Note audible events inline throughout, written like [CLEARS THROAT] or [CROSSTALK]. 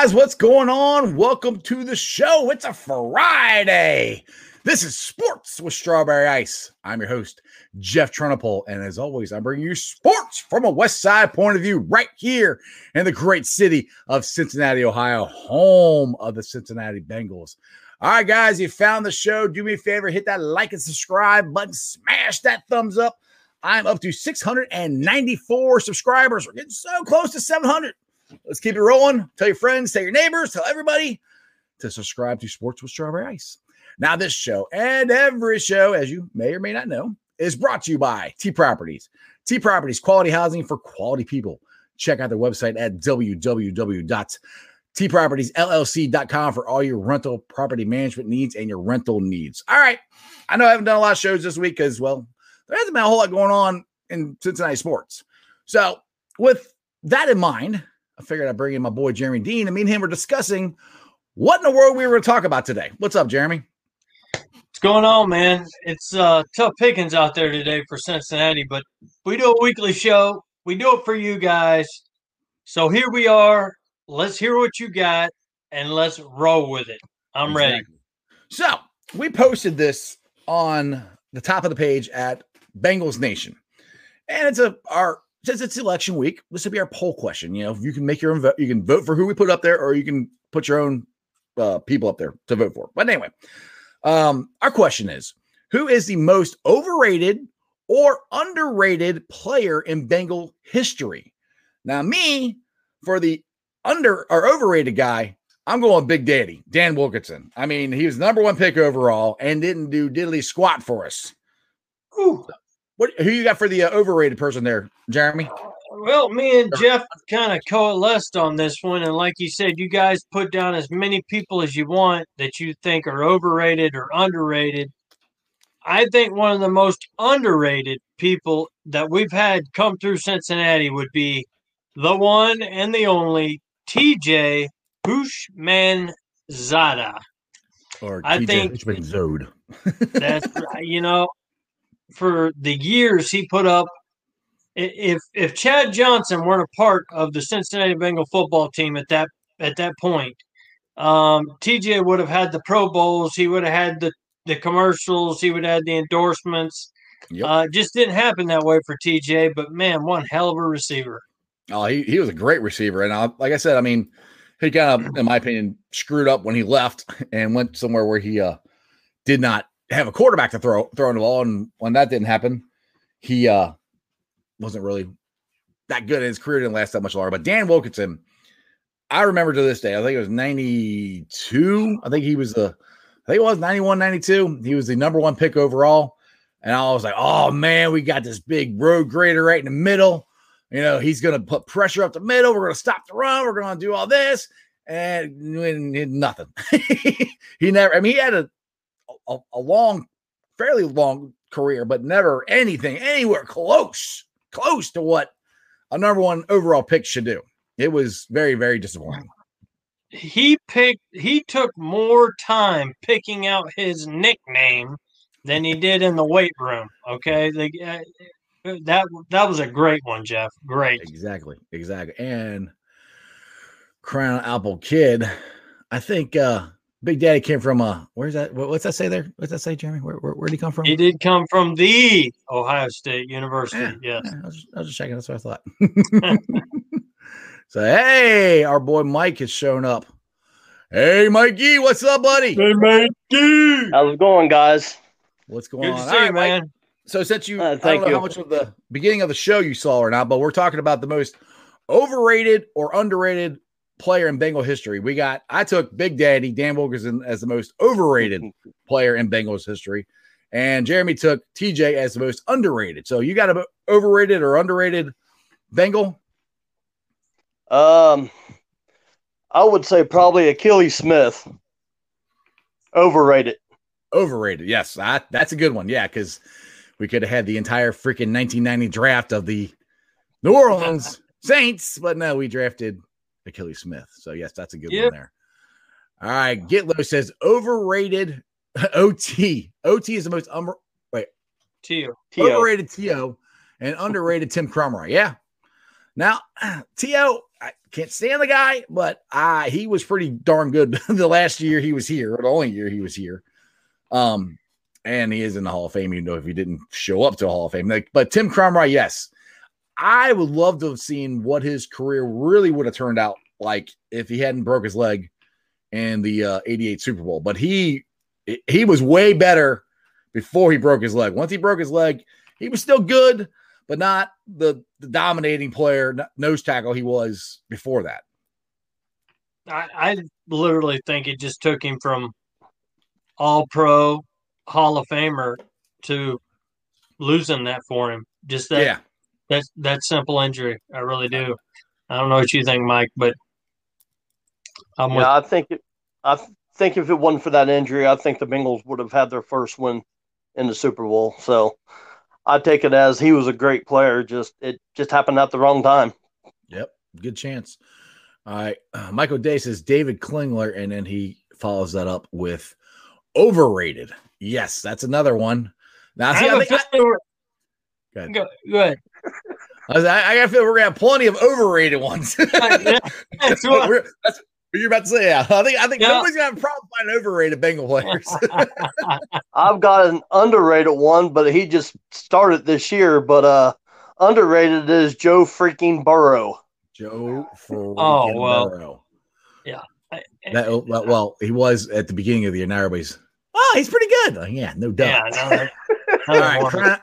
Guys, what's going on? Welcome to the show. It's a Friday. This is Sports with Strawberry Ice. I'm your host, Jeff Trunapole. And as always, I'm bringing you sports from a West Side point of view right here in the great city of Cincinnati, Ohio, home of the Cincinnati Bengals. All right, guys, you found the show. Do me a favor, hit that like and subscribe button, smash that thumbs up. I'm up to 694 subscribers. We're getting so close to 700. Let's keep it rolling. Tell your friends, tell your neighbors, tell everybody to subscribe to Sports with Strawberry Ice. Now, this show and every show, as you may or may not know, is brought to you by T Properties. T Properties, quality housing for quality people. Check out their website at www.tpropertiesllc.com for all your rental property management needs and your rental needs. All right. I know I haven't done a lot of shows this week because, well, there hasn't been a whole lot going on in Cincinnati sports. So, with that in mind, I figured I'd bring in my boy Jeremy Dean, and me and him were discussing what in the world we were going to talk about today. What's up, Jeremy? What's going on, man? It's uh, tough pickings out there today for Cincinnati, but we do a weekly show. We do it for you guys. So here we are. Let's hear what you got and let's roll with it. I'm exactly. ready. So we posted this on the top of the page at Bengals Nation. And it's a our since it's election week, this will be our poll question. You know, you can make your own vote. You can vote for who we put up there, or you can put your own uh, people up there to vote for. But anyway, um, our question is: Who is the most overrated or underrated player in Bengal history? Now, me for the under or overrated guy, I'm going Big Daddy, Dan Wilkinson. I mean, he was number one pick overall and didn't do diddly squat for us. Ooh. What who you got for the uh, overrated person there, Jeremy? Well, me and Jeff kind of coalesced on this one, and like you said, you guys put down as many people as you want that you think are overrated or underrated. I think one of the most underrated people that we've had come through Cincinnati would be the one and the only TJ Houshmandzadeh. Or I TJ think Zode. [LAUGHS] that's you know for the years he put up. If if Chad Johnson weren't a part of the Cincinnati Bengal football team at that at that point, um, TJ would have had the Pro Bowls. He would have had the the commercials. He would have had the endorsements. Yep. Uh, just didn't happen that way for TJ. But man, one hell of a receiver. Oh, he, he was a great receiver, and I, like I said, I mean, he kind of, in my opinion, screwed up when he left [LAUGHS] and went somewhere where he uh, did not have a quarterback to throw throwing the ball, and when that didn't happen, he uh wasn't really that good. And his career didn't last that much longer. But Dan Wilkinson, I remember to this day, I think it was 92. I think he was the I think it was 91, 92. He was the number one pick overall. And I was like, oh man, we got this big road grader right in the middle. You know, he's going to put pressure up the middle. We're going to stop the run. We're going to do all this. And nothing. [LAUGHS] he never, I mean, he had a a, a long, fairly long career, but never anything anywhere close, close to what a number one overall pick should do. It was very, very disappointing. He picked, he took more time picking out his nickname than he did in the weight room. Okay. The, uh, that, that was a great one, Jeff. Great. Exactly. Exactly. And Crown Apple Kid, I think, uh, Big Daddy came from uh where's that? What's that say there? What's that say, Jeremy? Where where did he come from? He did come from the Ohio State University. Yeah, yes, yeah, I, was just, I, was just, checking. That's what I thought. [LAUGHS] so hey, our boy Mike has shown up. Hey, Mikey, what's up, buddy? Hey, Mikey, how's it going, guys? What's going Good on? To see you, man. Mike, so since you, uh, I don't know you. how much of the beginning of the show you saw or not, but we're talking about the most overrated or underrated player in Bengal history. We got I took Big Daddy Dan Wilkinson as the most overrated [LAUGHS] player in Bengals history, and Jeremy took TJ as the most underrated. So you got a overrated or underrated Bengal? Um, I would say probably Akili Smith. Overrated. Overrated. Yes, I, that's a good one. Yeah, because we could have had the entire freaking 1990 draft of the New Orleans Saints, but no, we drafted Akili Smith. So yes, that's a good yep. one there. All right, Gitlow says overrated [LAUGHS] OT. OT is the most um wait Tio. Overrated Tio and underrated Tim Krumrie. Yeah. Now, [CLEARS THROAT] T.O., I can't stand the guy, but uh, he was pretty darn good [LAUGHS] the last year he was here, or the only year he was here. Um, and he is in the Hall of Fame, even though if he didn't show up to the Hall of Fame. Like, but Tim Krumrie, yes, I would love to have seen what his career really would have turned out like if he hadn't broke his leg in the uh, 88 Super Bowl. But he he was way better before he broke his leg. Once he broke his leg, he was still good, but not the, the dominating player, nose tackle he was before that. I, I literally think it just took him from all pro Hall of Famer to losing that for him. Just that yeah. That that simple injury. I really do. I don't know what you think, Mike, but I'm yeah, with- I think it, I think if it wasn't for that injury, I think the Bengals would have had their first win in the Super Bowl. So I take it as he was a great player. Just it just happened at the wrong time. Yep, good chance. All right, uh, Michael Day says David Klingler, and then he follows that up with overrated. Yes, that's another one. Now, see, I, I think I, go, ahead. Go, go ahead. I, I, got to feel we're gonna have plenty of overrated ones. [LAUGHS] that's, what, that's, you're about to say, yeah. I think I think yeah. nobody's gonna have a problem finding overrated Bengal players. [LAUGHS] I've got an underrated one, but he just started this year. But uh underrated is Joe freaking Burrow. Joe freaking oh, well, Burrow. Yeah. That, well, he was at the beginning of the year. Now everybody's, oh, he's pretty good. Like, yeah, no doubt. Yeah, no, [LAUGHS] All right, crying,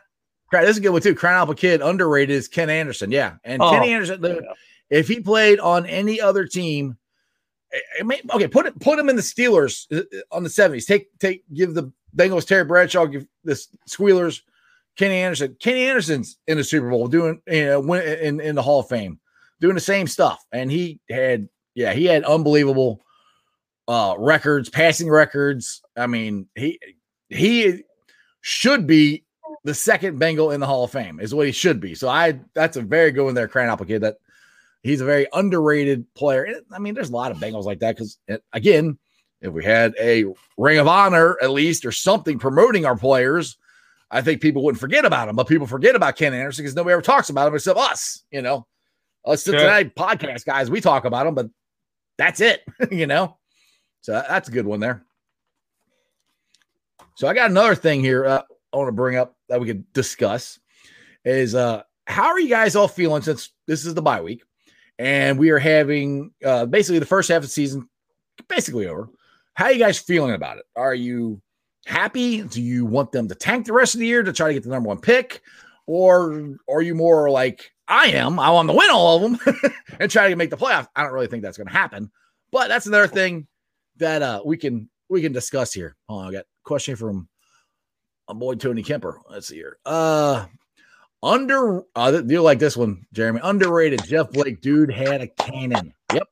this is a good one too. Crying out a kid underrated is Ken Anderson. Yeah, and oh, Kenny Anderson, yeah. if he played on any other team okay, put it put him in the Steelers uh, on the 70s. Take take give the Bengals Terry Bradshaw, give the Squealers Kenny Anderson. Kenny Anderson's in the Super Bowl doing you know in in the Hall of Fame doing the same stuff, and he had yeah he had unbelievable uh records, passing records. I mean he he should be the second Bengal in the Hall of Fame is what he should be. So I that's a very good one there, Cran Apple kid. That He's a very underrated player. I mean, there's a lot of Bengals like that because, again, if we had a ring of honor at least or something promoting our players, I think people wouldn't forget about him. But people forget about Ken Anderson because nobody ever talks about him except us. You know, us Cincinnati sure. podcast guys, we talk about him, but that's it. [LAUGHS] you know, so that's a good one there. So I got another thing here uh, I want to bring up that we could discuss is uh how are you guys all feeling since this is the bye week? and we are having uh, basically the first half of the season basically over. How are you guys feeling about it? Are you happy? Do you want them to tank the rest of the year to try to get the number one pick, or are you more like I am? I want to win all of them [LAUGHS] and try to make the playoffs? I don't really think that's going to happen, but that's another thing that uh, we can we can discuss here. Hold on, I got a question from a boy Tony Kemper. Let's see here. Uh, under, uh, you like this one, Jeremy? Underrated. Jeff Blake, dude, had a cannon. Yep.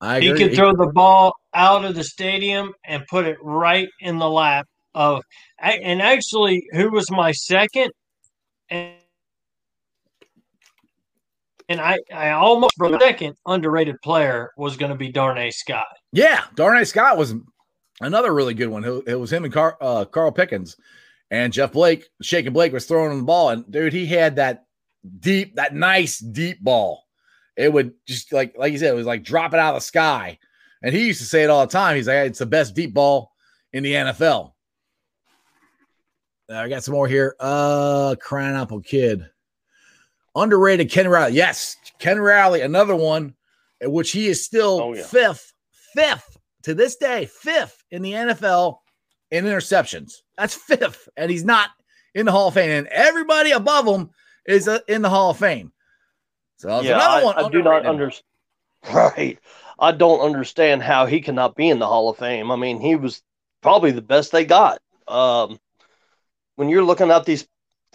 I he could throw the ball out of the stadium and put it right in the lap of. And actually, who was my second? And, and I, I almost the second underrated player was going to be Darnay Scott. Yeah, Darnay Scott was another really good one. It was him and Car, uh, Carl Pickens. And Jeff Blake, Shaking Blake was throwing him the ball. And dude, he had that deep, that nice deep ball. It would just like, like you said, it was like dropping out of the sky. And he used to say it all the time. He's like, it's the best deep ball in the NFL. Uh, I got some more here. Uh, crying apple kid. Underrated Ken Riley. Yes, Ken Riley, another one, at which he is still oh, yeah. fifth, fifth to this day, fifth in the NFL in interceptions. That's fifth, and he's not in the Hall of Fame. And everybody above him is uh, in the Hall of Fame. So yeah, I, I do not understand. Right. I don't understand how he cannot be in the Hall of Fame. I mean, he was probably the best they got. Um, when you're looking at these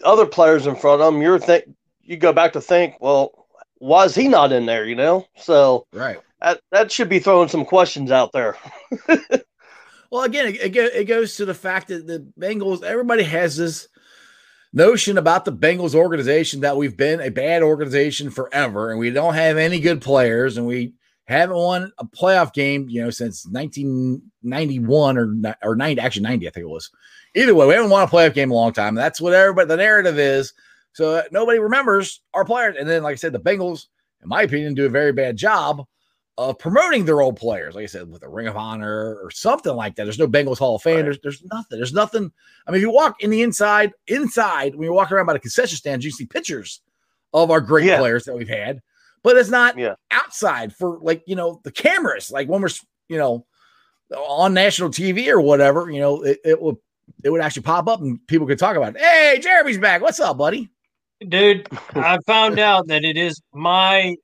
other players in front of him, you're think you go back to think, well, why is he not in there? You know, so right that that should be throwing some questions out there. [LAUGHS] Well, again, it, it goes to the fact that the Bengals, everybody has this notion about the Bengals organization that we've been a bad organization forever and we don't have any good players and we haven't won a playoff game, you know, since 1991 or or 90 actually 90 I think it was. Either way, we haven't won a playoff game a long time. That's what everybody the narrative is So uh, nobody remembers our players. And then, like I said, the Bengals, in my opinion, do a very bad job of promoting their old players. Like I said, with a Ring of Honor or something like that. There's no Bengals Hall of Fame. Right. There's, there's nothing. There's nothing. I mean, if you walk in the inside, inside, when you walk around by the concession stands, you see pictures of our great yeah. players that we've had, but it's not yeah. outside for like, you know, the cameras. Like when we're, you know, on national TV or whatever, you know, it, it would it would actually pop up and people could talk about it. Hey, Jeremy's back. What's up, buddy? Dude, [LAUGHS] I found out that it is my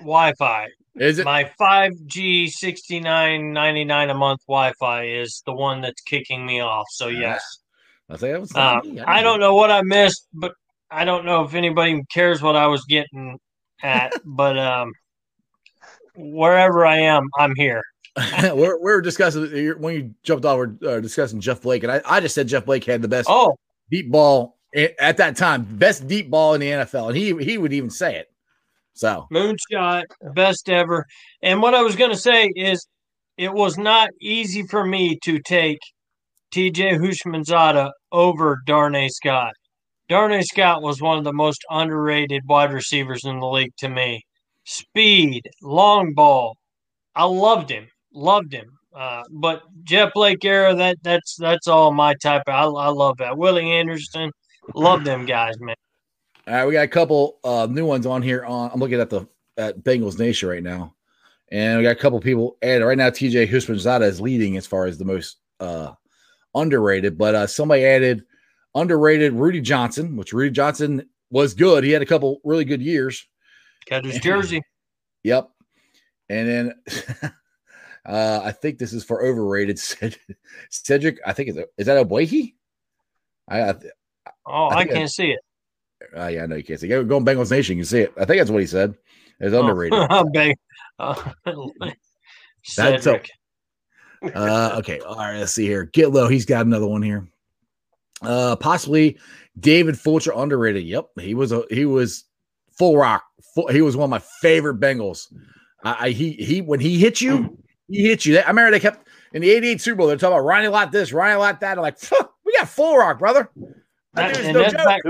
Wi-Fi. Is it my 5G 69.99 a month Wi-Fi is the one that's kicking me off. So yes. I think was uh, I, I don't know what I missed, but I don't know if anybody cares what I was getting at, [LAUGHS] but um wherever I am, I'm here. [LAUGHS] we're, we're discussing when you jumped off. We're uh, discussing Jeff Blake, and I, I just said Jeff Blake had the best oh deep ball at that time, best deep ball in the NFL, and he he would even say it. So moonshot, best ever. And what I was going to say is, it was not easy for me to take T.J. Houshmandzadeh over Darnay Scott. Darnay Scott was one of the most underrated wide receivers in the league to me. Speed, long ball. I loved him loved him. Uh, but Jeff Blake era, that that's that's all my type. I, I love that. Willie Anderson, love them guys, man. All right, we got a couple uh, new ones on here. On I'm looking at the at Bengals Nation right now, and we got a couple people added right now. TJ Houshmandzadeh is leading as far as the most uh, underrated, but uh, somebody added underrated Rudy Johnson, which Rudy Johnson was good. He had a couple really good years. Got his jersey. yep. And then [LAUGHS] Uh, I think this is for overrated. [LAUGHS] Cedric, I think is is that Ogbuehi? I, I oh, I, I can't see it. Uh, yeah, I know you can't see. It. Go on Bengals Nation, you can see it. I think that's what he said. It's oh, underrated. [LAUGHS] Bang. Uh, [LAUGHS] Cedric. uh, okay, all right. Let's see here. Get low. He's got another one here. Uh, possibly David Fulcher underrated. Yep, he was a he was full rock. Full, he was one of my favorite Bengals. I, I he he when he hit you, he hit you. I remember they kept in the 88 Super Bowl, they're talking about Ronnie Lott this, Ronnie Lott that. I'm like, we got full rock, brother. That, no that's, back,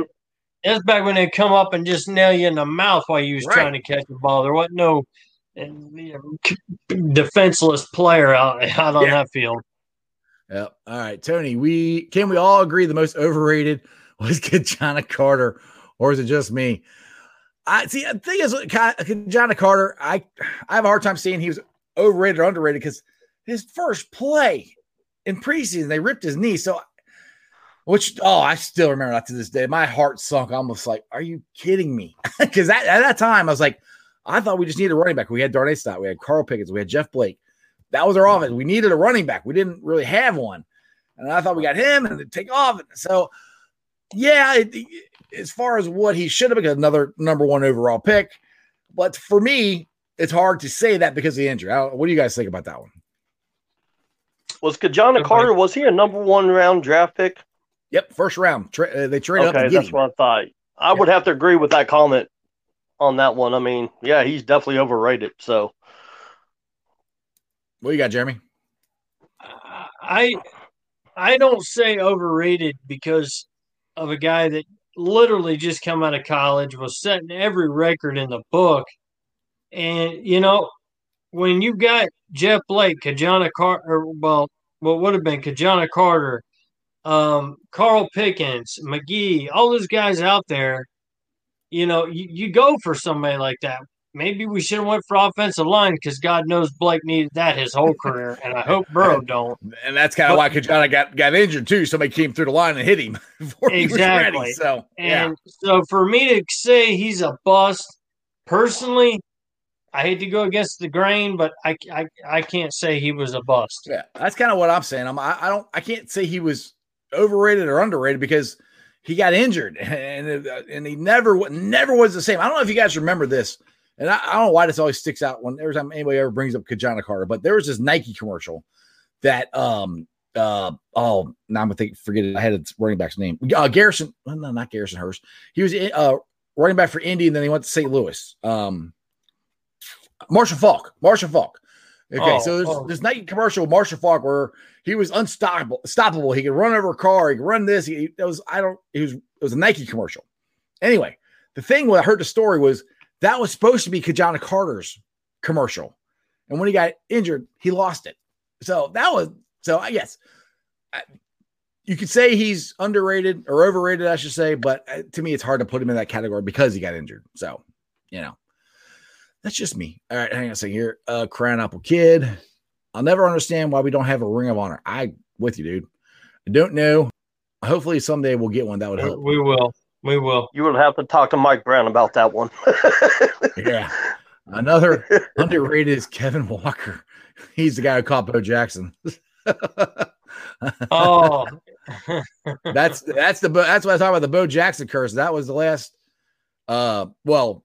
that's, back, when they come up and just nail you in the mouth while you was right. trying to catch the ball. There wasn't no eh, defenseless player out, out on yeah. that field. Yep. All right, Tony. We can we all agree the most overrated [LAUGHS] was Ki-Jana Carter, or is it just me? I see. The thing is, Ki-Jana Carter, I I have a hard time seeing he was overrated or underrated because his first play in preseason, they ripped his knee. So, which, oh, I still remember that to this day. My heart sunk almost like, are you kidding me? [LAUGHS] Because at that time, I was like, I thought we just needed a running back. We had Darnay Scott, we had Carl Pickens, we had Jeff Blake. That was our offense. We needed a running back. We didn't really have one. And I thought we got him and take off. So, yeah, it, as far as what he should have been, another number one overall pick. But for me, it's hard to say that because of the injury. What do you guys think about that one? Was Ki-Jana Carter was he a number one round draft pick? Yep, first round. Tra- uh, they traded okay, up. that's what I thought. I yep. would have to agree with that comment on that one. I mean, yeah, he's definitely overrated. So, what you got, Jeremy? I I don't say overrated because of a guy that literally just come out of college was setting every record in the book and you know, when you've got Jeff Blake, Ki-Jana Carter, well, what would have been Ki-Jana Carter, um, Carl Pickens, McGee, all those guys out there, you know, you, you go for somebody like that. Maybe we should have went for offensive line because God knows Blake needed that his whole career, and I hope Burrow [LAUGHS] don't. And that's kind of why Ki-Jana got got injured too. Somebody came through the line and hit him [LAUGHS] before exactly. he was ready. So, and yeah. so for me to say he's a bust, personally, I hate to go against the grain, but I, I, I can't say he was a bust. Yeah, that's kind of what I'm saying. I'm, I, I don't, I can't say he was overrated or underrated because he got injured [LAUGHS] and and he never, never was the same. I don't know if you guys remember this, and I, I don't know why this always sticks out when every time anybody ever brings up Ki-Jana Carter, but there was this Nike commercial that um uh oh now I'm gonna think forget it. I had its running back's name. Uh, Garrison, well, no, not Garrison Hearst. He was uh running back for Indy, and then he went to St. Louis. Um, Marshall Faulk. Marshall Faulk. Okay, oh, so there's oh. this Nike commercial, Marshall Faulk, where he was unstoppable. Stoppable. He could run over a car. He could run this. He that was I don't. He was it was a Nike commercial. Anyway, the thing when I heard the story was that was supposed to be Ki-Jana Carter's commercial. And when he got injured, he lost it. So that was so i yes, you could say he's underrated or overrated, I should say, but uh, to me, it's hard to put him in that category because he got injured. So, you know, that's just me. All right, hang on a second here. Uh, Crown Apple Kid. I'll never understand why we don't have a Ring of Honor. I with you, dude. I don't know. Hopefully someday we'll get one. That would help. We will. We will. You will have to talk to Mike Brown about that one. [LAUGHS] yeah. Another underrated is Kevin Walker. He's the guy who caught Bo Jackson. [LAUGHS] oh, that's that's the that's what I talk about the Bo Jackson curse. That was the last. Uh, well,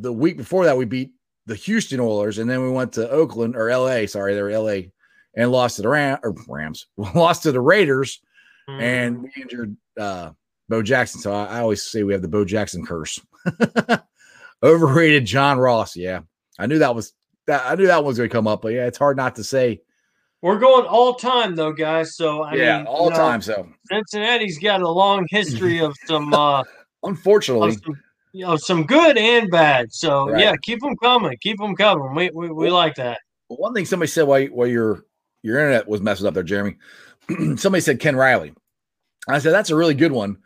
the week before that we beat the Houston Oilers, and then we went to Oakland or L.A. Sorry, they were L.A. and lost to the Ram or Rams. [LAUGHS] lost to the Raiders, mm. and we injured uh, Bo Jackson. So I, I always say we have the Bo Jackson curse. [LAUGHS] Overrated John Ross. Yeah, I knew that was that. I knew that was going to come up, but yeah, it's hard not to say. We're going all time though, guys. So I yeah, mean, all you know, time. So Cincinnati's got a long history of some. uh [LAUGHS] Unfortunately, of some, you know, some good and bad. So right. yeah, keep them coming. Keep them coming. We we, we like that. One thing somebody said while while your your internet was messing up there, Jeremy. [CLEARS THROAT] somebody said Ken Riley. I said that's a really good one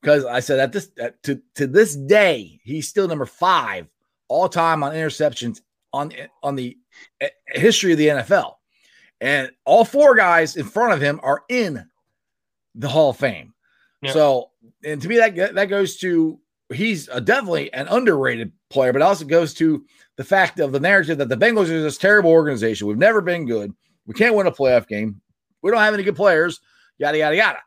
because I said at this at, to to this day he's still number five all time on interceptions on on the uh, history of the NFL, and all four guys in front of him are in the Hall of Fame. Yeah. So, and to me that that goes to he's a, definitely an underrated player, but also goes to the fact of the narrative that the Bengals are this terrible organization. We've never been good. We can't win a playoff game. We don't have any good players. Yada yada yada.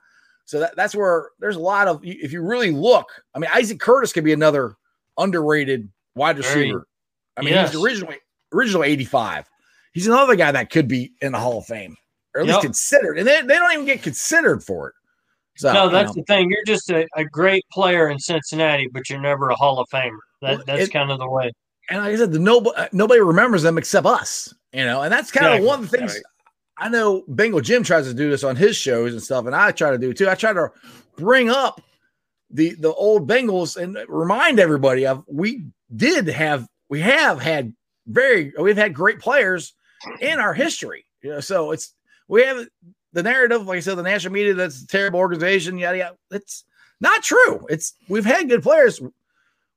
So that, that's where there's a lot of if you really look. I mean, Isaac Curtis could be another underrated wide receiver. I mean, yes. he's originally original 85. He's another guy that could be in the Hall of Fame, or at yep. least considered. And they, they don't even get considered for it. So, no, that's you know. the thing. You're just a, a, great player in Cincinnati, but you're never a Hall of Famer. That, well, that's it, kind of the way. And like I said, the nobody nobody remembers them except us. You know, and that's kind exactly. of one of the things. Right. I know Bengal Jim tries to do this on his shows and stuff, and I try to do too. I try to bring up the the old Bengals and remind everybody of we did have we have had very we've had great players in our history. You know, so it's we have the narrative, like I said, the national media that's a terrible organization, yada yada. It's not true. It's we've had good players.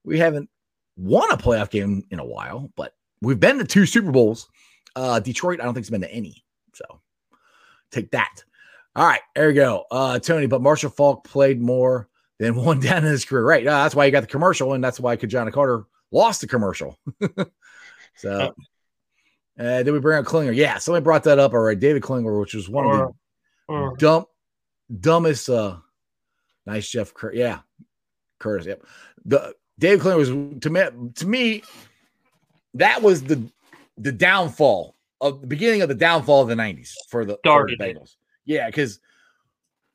We haven't won a playoff game in a while, but we've been to two Super Bowls. Uh, Detroit, I don't think it's been to any. So take that. All right, there you go. Uh, Tony, but Marshall Faulk played more than [LAUGHS] one down in his career. Right. Uh, that's why he got the commercial, and that's why Ki-Jana Carter lost the commercial. [LAUGHS] so uh, did we bring up Klingler? Yeah, somebody brought that up. All right, David Klingler, which was one or, of the or, dumb, dumbest. Uh, nice Jeff. Cur- yeah, Curtis. Yep. The Dave Klingler was to me. To me, that was the the downfall of the beginning of the downfall of the '90s for the, for the Bengals. Yeah, because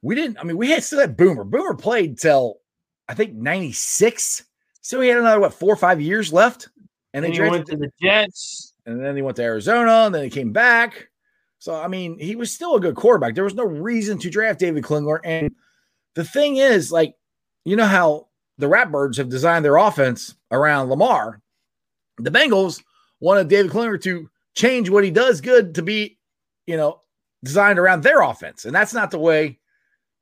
we didn't. I mean, we had still had Boomer. Boomer played till I think '96. So he had another what four or five years left, and, and then he went to the Jets, and then he went to Arizona, and then he came back. So I mean, he was still a good quarterback. There was no reason to draft David Klingler. And the thing is, like, you know how the Ratbirds have designed their offense around Lamar. The Bengals wanted David Klingler to change what he does good to be, you know, designed around their offense. And that's not the way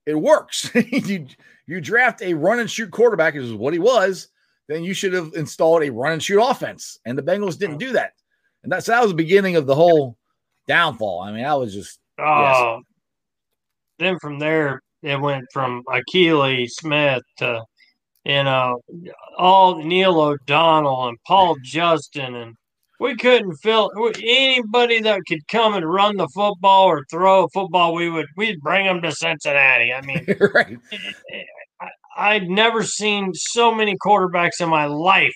it works. [LAUGHS] you you draft a run and shoot quarterback, which is what he was, then you should have installed a run and shoot offense. And the Bengals didn't do that. And that's that was the beginning of the whole downfall. I mean, I was just oh yes. then from there it went from Akili Smith to you know all Neil O'Donnell and Paul Justin and we couldn't fill anybody that could come and run the football or throw a football. We would we'd bring them to Cincinnati. I mean, [LAUGHS] right. I, would never seen so many quarterbacks in my life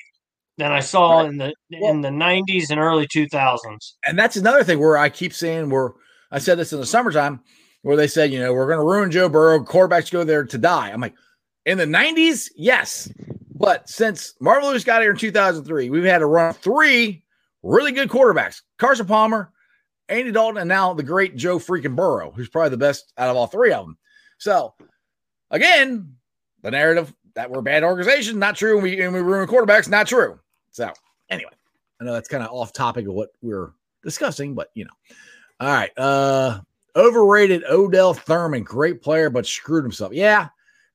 than I saw right. in the well, in the '90s and early 2000s. And that's another thing where I keep saying where I said this in the summertime where they said, you know, we're going to ruin Joe Burrow. Quarterbacks go there to die. I'm like, in the '90s, yes, but since Marvin Lewis got here in 2003, we've had to run three really good quarterbacks Carson Palmer, Andy Dalton, and now the great Joe freaking Burrow, who's probably the best out of all three of them. So, again, the narrative that we're a bad organization, not true. And we, and we ruin quarterbacks, not true. So anyway, I know that's kind of off topic of what we're discussing, but you know. All right. Uh overrated Odell Thurman, great player, but screwed himself. Yeah,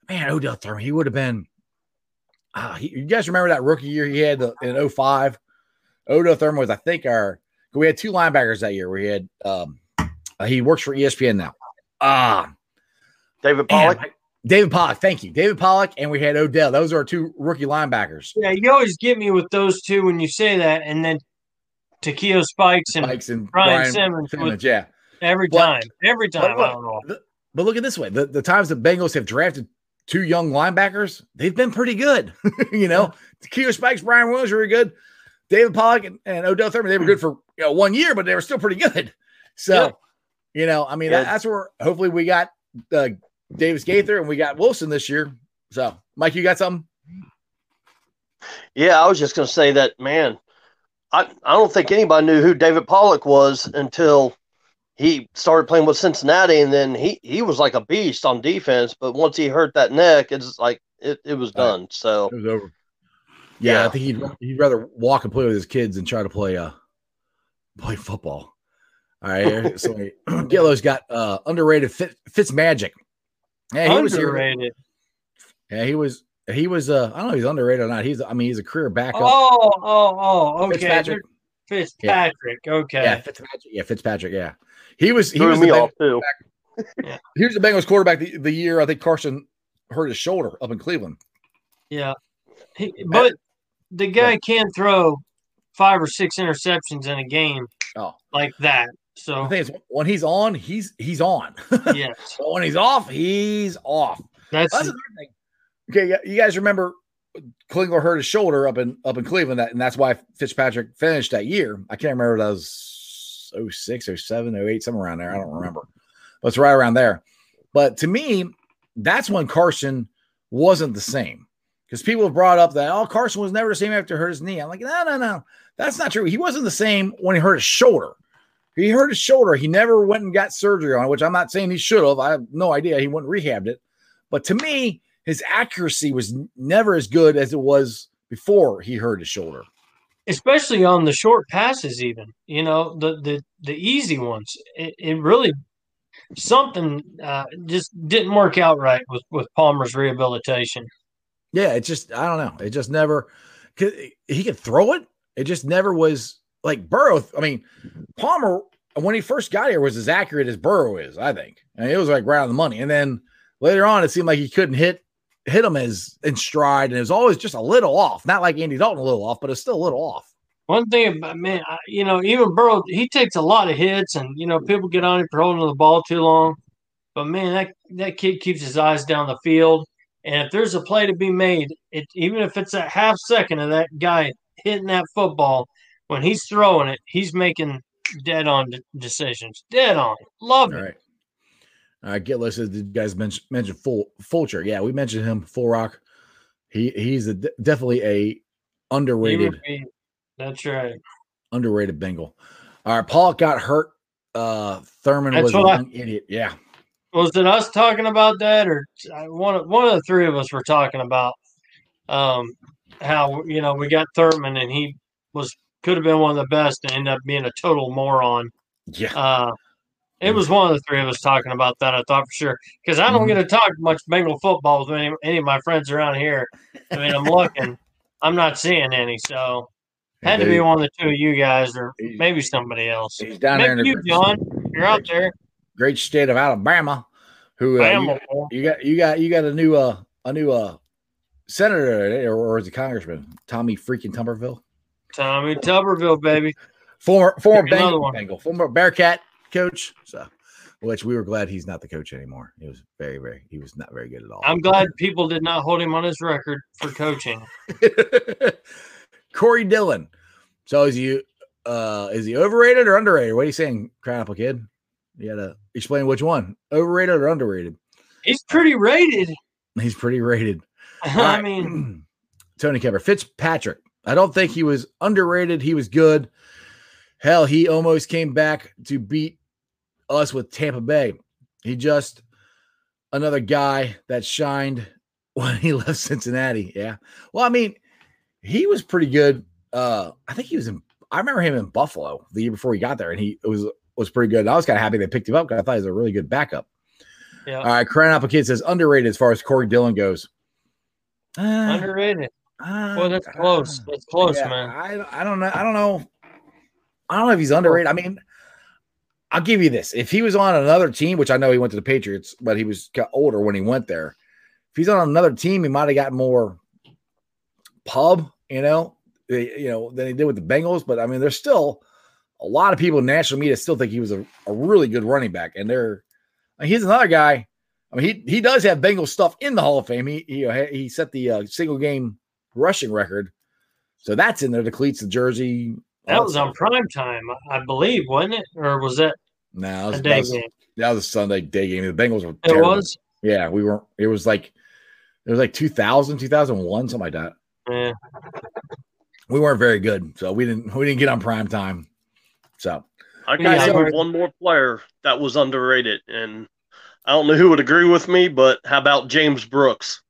man, Odell Thurman, he would have been. Uh, he, you guys remember that rookie year he had the, in 05? Odell Thurman was, I think, our. We had two linebackers that year. We had. um uh, He works for ESPN now. Ah, David Pollack. Man, David Pollack, thank you. David Pollack, and we had Odell. Those are our two rookie linebackers. Yeah, you always get me with those two when you say that, and then Takeo Spikes and, Spikes and Brian, Brian Simmons. Simmons yeah, every but, time, every time. But, I don't know. The, but look at this way: the, the times the Bengals have drafted two young linebackers, they've been pretty good. [LAUGHS] you know, Takeo Spikes, Brian Williams were good. David Pollack and, and, Odell Thurman, they were good for you know, one year, but they were still pretty good. [LAUGHS] So, you know, I mean, that, that's where hopefully we got uh, Davis Gaither and we got Wilson this year. So, Mike, you got something? Yeah, I was just going to say that, man. I, I don't think anybody knew who David Pollack was until he started playing with Cincinnati, and then he, he was like a beast on defense. But once he hurt that neck, it's like it, it was done. So it was over. Yeah, yeah, I think he'd he'd rather walk and play with his kids than try to play uh play football. All right, [LAUGHS] so Gillo's got uh underrated Fit, Fitz Magic. Yeah, he underrated. was Yeah, he was. He was. Uh, I don't know if he's underrated or not. He's. I mean, he's a career backup. Oh, oh, oh. Okay. Fitzpatrick. Fitzpatrick. Yeah. Okay. Yeah, Fitzpatrick. Yeah, Fitzpatrick. Yeah, he was. He Threw was me off too. yeah. He was the Bengals quarterback the, the year I think Carson hurt his shoulder up in Cleveland. Yeah, he, but the guy can throw five or six interceptions in a game. Oh. like that. So the thing is, when he's on, he's he's on. [LAUGHS] yes. but when he's off, he's off. That's, that's the thing. Okay, you guys remember Klingler hurt his shoulder up in up in Cleveland, that, and that's why Fitzpatrick finished that year. I can't remember that was 06, 07, 08, somewhere around there. I don't remember, but it's right around there. But to me, that's when Carson wasn't the same because people have brought up that oh Carson was never the same after hurt his knee. I'm like no no no that's not true. He wasn't the same when he hurt his shoulder. He hurt his shoulder. He never went and got surgery on it, which I'm not saying he should have. I have no idea. He went and rehabbed it. But to me, his accuracy was never as good as it was before he hurt his shoulder. Especially on the short passes, even you know the the the easy ones. It, it really something uh, just didn't work out right with with Palmer's rehabilitation. Yeah, it just I don't know. It just never. He could throw it. It just never was like Burrow. I mean, Palmer when he first got here was as accurate as Burrow is. I think. I mean, it was like right on the money. And then later on, it seemed like he couldn't hit hit him as in stride, and it was always just a little off. Not like Andy Dalton a little off, but it's still a little off. One thing about man, you know, even Burrow, he takes a lot of hits, and you know, people get on him for holding the ball too long. But man, that that kid keeps his eyes down the field. And if there's a play to be made, it even if it's a half second of that guy hitting that football, when he's throwing it, he's making dead on decisions. Dead on. Love it. All right. Uh, get listed. Did you guys mention mention full Fulcher? Yeah, we mentioned him. Full Rock. He he's a, definitely a underrated. That's right. Underrated Bengal. All right, Paul got hurt. Uh, Thurman That's was an idiot. Yeah. Was it us talking about that, or one of one of the three of us were talking about um, how you know we got Thurman and he was could have been one of the best and end up being a total moron. Yeah. Uh, it was one of the three of us talking about that. I thought for sure because I don't mm-hmm. get to talk much Bengal football with any, any of my friends around here. I mean, I'm looking, [LAUGHS] I'm not seeing any. So had to be one of the two of you guys, or maybe somebody else. He's down maybe there. you, John, you're out there. Great state of Alabama. Who uh, you, you, got? You got you got a new uh a new uh senator or, or is it congressman Tommy freaking Tuberville? Tommy Tuberville, baby. Former former Bengal, Bengal, former Bearcat coach. So, which we were glad he's not the coach anymore. He was very, very, he was not very good at all. I'm glad people did not hold him on his record for coaching. [LAUGHS] Corey Dillon. So is he uh is he overrated or underrated? What are you saying, Crapple kid? You gotta explain which one. Overrated or underrated? He's pretty rated. He's pretty rated. [LAUGHS] I right. mean [CLEARS THROAT] Tony Kemper. Fitzpatrick. I don't think he was underrated. He was good. Hell, he almost came back to beat us with Tampa Bay. He just another guy that shined [LAUGHS] when he left Cincinnati. Yeah. Well, I mean, he was pretty good. Uh, I think he was in. I remember him in Buffalo the year before he got there, and he was was pretty good. And I was kind of happy they picked him up because I thought he was a really good backup. Yeah. All right, Crown Apple Kid says underrated as far as Corey Dillon goes. Uh, underrated. Uh, well, that's close. That's close, yeah, man. I I don't know. I don't know. I don't know if he's underrated. I mean, I'll give you this: if he was on another team, which I know he went to the Patriots, but he was got older when he went there. If he's on another team, he might have got more pub, you know, you know, than he did with the Bengals. But I mean, there's still a lot of people in national media still think he was a, a really good running back, and they're he's another guy. I mean, he he does have Bengals stuff in the Hall of Fame. He he, he set the uh, single game rushing record, so that's in there. The cleats, the jersey. That was on prime time, I believe, wasn't it? Or was that? No, it was, a day that was, game. That was a Sunday day game. The Bengals were. Terrible. It was. Yeah, we weren't. It was like it was like 2000, 2001, something like that. Yeah. We weren't very good, so we didn't we didn't get on prime time. So I got yeah, one more player that was underrated, and I don't know who would agree with me, but how about James Brooks?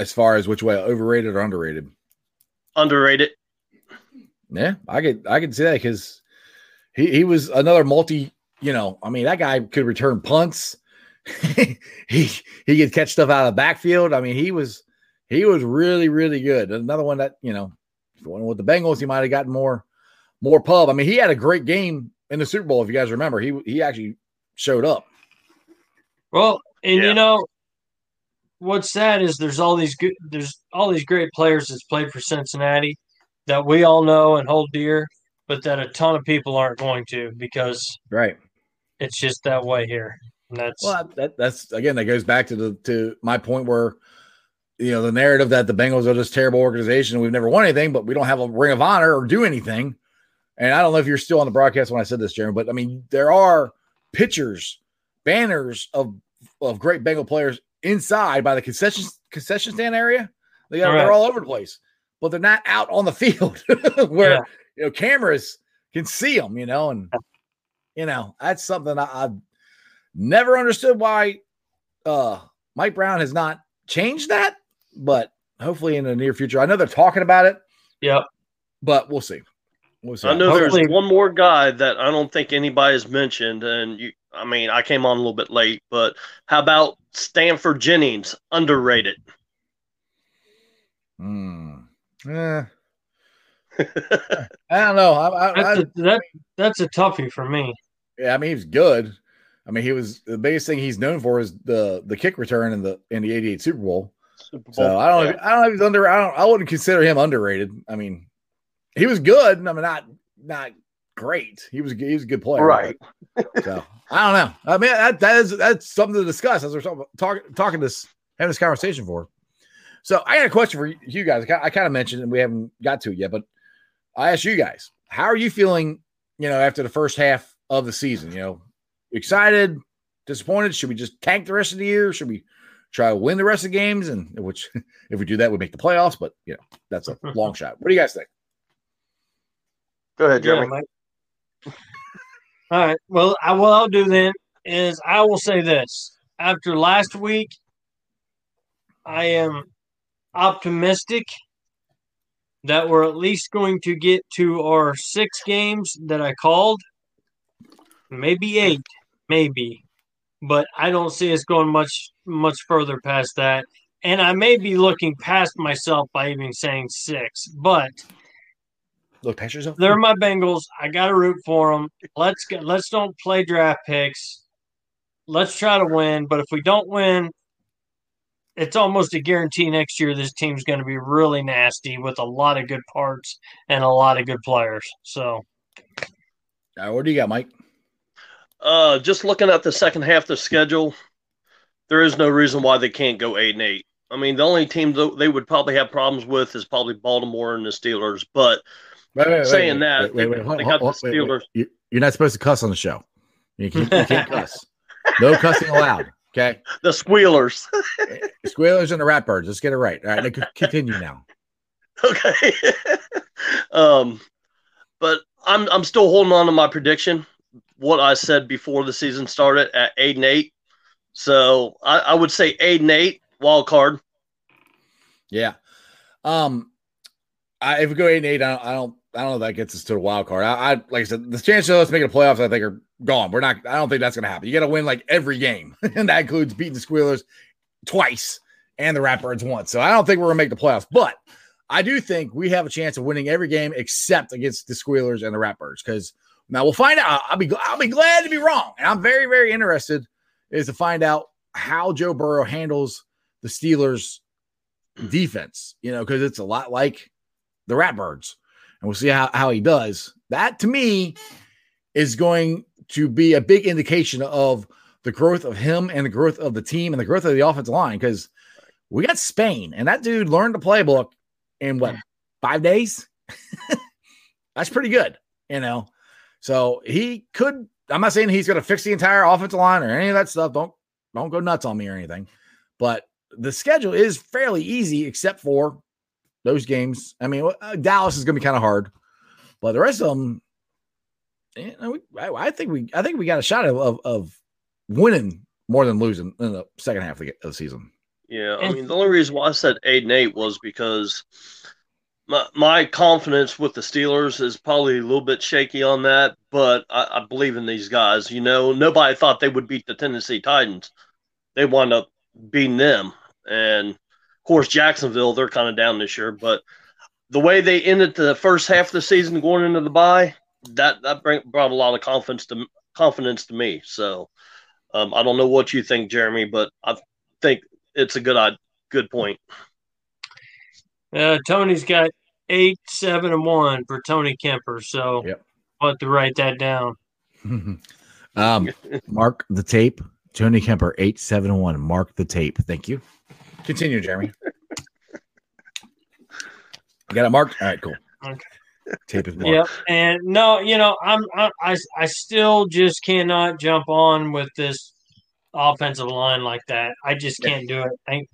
As far as which way, overrated or underrated? Underrated. Yeah, I could I could see that because he he was another multi. You know, I mean, that guy could return punts. [LAUGHS] he he could catch stuff out of the backfield. I mean, he was he was really really good. Another one that you know, with the Bengals, he might have gotten more more pub. I mean, he had a great game in the Super Bowl. If you guys remember, he he actually showed up. Well, and yeah. you know what's sad is there's all these good there's all these great players that's played for Cincinnati that we all know and hold dear, but that a ton of people aren't going to because right, it's just that way here. And that's well, that, that's again that goes back to the to my point where you know the narrative that the Bengals are this terrible organization. We've never won anything, but we don't have a ring of honor or do anything. And I don't know if you're still on the broadcast when I said this, Jeremy, but I mean there are pictures, banners of of great Bengal players inside by the concession concession stand area. They got, all right. They're all over the place, but they're not out on the [LAUGHS] field [LAUGHS] where yeah. you know cameras can see them. You know, and you know that's something I, I Never understood why uh, Mike Brown has not changed that, but hopefully in the near future. I know they're talking about it. Yep. But we'll see. We'll see. I know hopefully. there's one more guy that I don't think anybody has mentioned, and you. I mean, I came on a little bit late, but how about Stanford Jennings? Underrated. Hmm. Yeah. [LAUGHS] I don't know. I, I, that's, a, that, that's a toughie for me. Yeah, I mean he's good. I mean, he was the biggest thing he's known for is the the kick return in the in the '88 Super Bowl. Super Bowl. So I don't, yeah. I don't know if he's under. I don't. I wouldn't consider him underrated. I mean, he was good. I mean, not not great. He was he was a good player, right? [LAUGHS] so I don't know. I mean, that that is that's something to discuss as we're talking talk, talking this having this conversation for. So I got a question for you guys. I kind of mentioned and we haven't got to it yet, but I asked you guys, how are you feeling? You know, after the first half of the season, you know, excited, disappointed? Should we just tank the rest of the year? Should we try to win the rest of the games? And which, [LAUGHS] if we do that, we make the playoffs. But you know, that's a [LAUGHS] long shot. What do you guys think? Go ahead, Jeremy. Yeah, All right. Well, I, what I'll do then is I will say this: after last week, I am optimistic that we're at least going to get to our six games that I called maybe eight, maybe, but I don't see us going much much further past that. And I may be looking past myself by even saying six, but look past yourself. They're my Bengals. I got to root for them. Let's get. Let's don't play draft picks. Let's try to win. But if we don't win, it's almost a guarantee next year this team's going to be really nasty with a lot of good parts and a lot of good players. So, what do you got, Mike? Uh, just looking at the second half of the schedule, there is no reason why they can't go eight and eight. I mean, the only team that they would probably have problems with is probably Baltimore and the Steelers. But wait, wait, saying wait, that, they, they got the Steelers. You're not supposed to cuss on the show. You can't, you can't [LAUGHS] cuss. No cussing allowed. Okay. The squealers. the squealers and the ratbirds. Let's get it right. All right. [LAUGHS] Continue now. Okay. [LAUGHS] um, but I'm I'm still holding on to my prediction what I said before the season started at eight and eight. So I, I would say eight and eight wild card. Yeah. Um, I, if we go eight and eight, I don't, I don't, I don't know if that gets us to the wild card. I, I like I said, the chances of us making the playoffs, I think, are gone. We're not. I don't think that's going to happen. You got to win like every game, [LAUGHS] and that includes beating the Squealers twice and the Ratbirds once. So I don't think we're going to make the playoffs, but I do think we have a chance of winning every game except against the Squealers and the Ratbirds. Because now we'll find out. I'll be I'll be glad to be wrong, and I'm very very interested is to find out how Joe Burrow handles the Steelers defense. You know, because it's a lot like the Ratbirds, and we'll see how how he does. That to me is going to be a big indication of the growth of him and the growth of the team and the growth of the offensive line because we got Spain and that dude learned the playbook in what five days. [LAUGHS] That's pretty good, you know. So he could. I'm not saying he's going to fix the entire offensive line or any of that stuff. Don't don't go nuts on me or anything. But the schedule is fairly easy except for those games. I mean, uh, Dallas is going to be kind of hard, but the rest of them, you know, we, I, I, think we I think we got a shot of, of, of winning more than losing in the second half of the, of the season. Yeah, I mean, the only reason why I said eight and eight was because my, my confidence with the Steelers is probably a little bit shaky on that, but I, I, believe in these guys. You know, nobody thought they would beat the Tennessee Titans. They wound up beating them. And of course, Jacksonville, they're kind of down this year, but the way they ended the first half of the season going into the bye, that that bring, brought a lot of confidence to confidence to me. So um, I don't know what you think, Jeremy, but I think it's a good good point. Uh, Tony's got eight, seven, and one for Tony Kemper. So yep. I'll have to write that down. [LAUGHS] um, mark the tape. Tony Kemper, eight, seven, and one. Mark the tape. Thank you. Continue, Jeremy. You got it marked? All right, cool. Okay. Tape is marked. Yep. And no, you know, I'm I, I I still just cannot jump on with this offensive line like that. I just can't do it. I,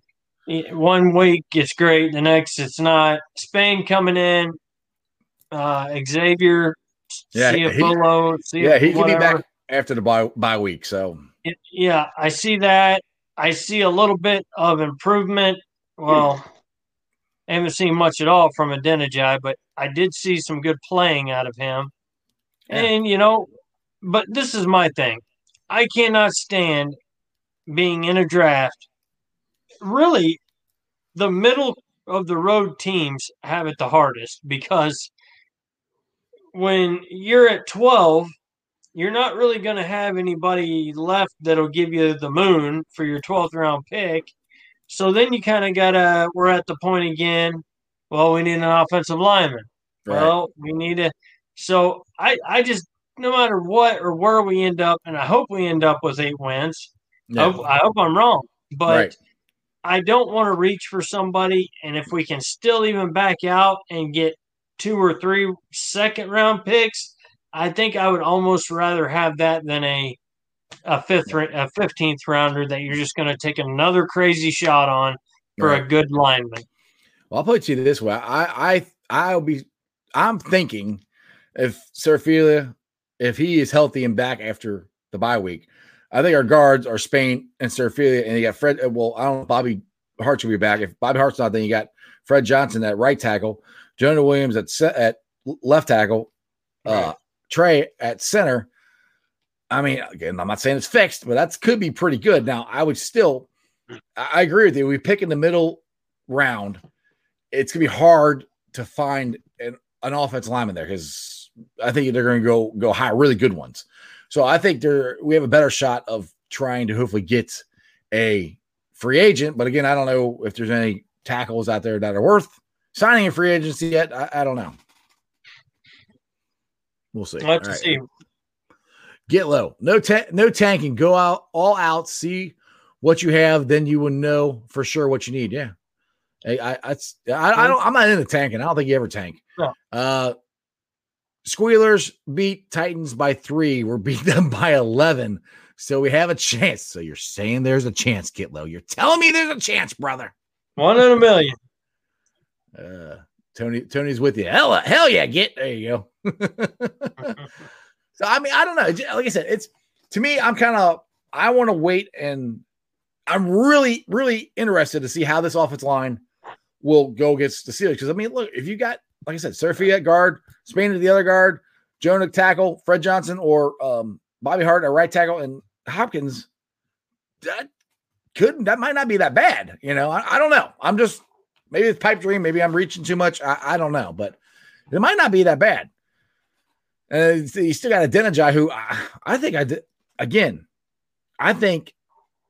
one week it's great, the next it's not. Spain coming in, uh, Xavier, yeah, he, yeah, he can be back after the bye, bye week. So yeah, I see that. I see a little bit of improvement. Well, I haven't seen much at all from Adeniji, but I did see some good playing out of him. Yeah. And you know, but this is my thing. I cannot stand being in a draft really the middle of the road teams have it the hardest because when you're at 12 you're not really going to have anybody left that'll give you the moon for your 12th round pick so then you kind of gotta we're at the point again well we need an offensive lineman right. well we need a so i i just no matter what or where we end up and i hope we end up with eight wins yeah. I, hope, I hope i'm wrong but right. I don't want to reach for somebody, and if we can still even back out and get two or three second round picks, I think I would almost rather have that than a a fifth a fifteenth rounder that you're just going to take another crazy shot on for right. a good lineman. Well, I'll put it to you this way: I I I'll be I'm thinking if Serfilia, if he is healthy and back after the bye week, I think our guards are Spain and Serfilia, and you got Fred. Well, I don't know. Bobby Hart should be back. If Bobby Hart's not, then you got Fred Johnson at right tackle, Jonah Williams at at left tackle, uh, Trey at center. I mean, again, I'm not saying it's fixed, but that could be pretty good. Now, I would still, I agree with you. We pick in the middle round. It's gonna be hard to find an, an offensive lineman there because I think they're to go go high, really good ones. So I think there we have a better shot of trying to hopefully get a free agent. But again, I don't know if there's any tackles out there that are worth signing a free agency yet. I, I don't know. We'll see. Have to right. see. Get low. No ta- no tanking. Go out all out. See what you have, then you will know for sure what you need. Yeah. I I, I, I don't I'm not into tanking. I don't think you ever tank. No. Uh Squealers beat Titans by three. We're beat them [LAUGHS] by 11. So we have a chance. So you're saying there's a chance, Kitlow. You're telling me there's a chance, brother. One in a million. Uh, Tony, Tony's with you. Hell, hell yeah, get there you go. [LAUGHS] so I mean, I don't know. Like I said, it's to me, I'm kind of I want to wait and I'm really, really interested to see how this offensive line will go against the Steelers. Because I mean, look, if you got like I said, Surfy at guard, Spain at the other guard, Jonah tackle, Fred Johnson or um, Bobby Hart at right tackle, and Hopkins, that could that might not be that bad. You know, I, I don't know. I'm just maybe it's pipe dream. Maybe I'm reaching too much. I, I don't know, but it might not be that bad. And uh, you still got Adeniji who I, I think I did again. I think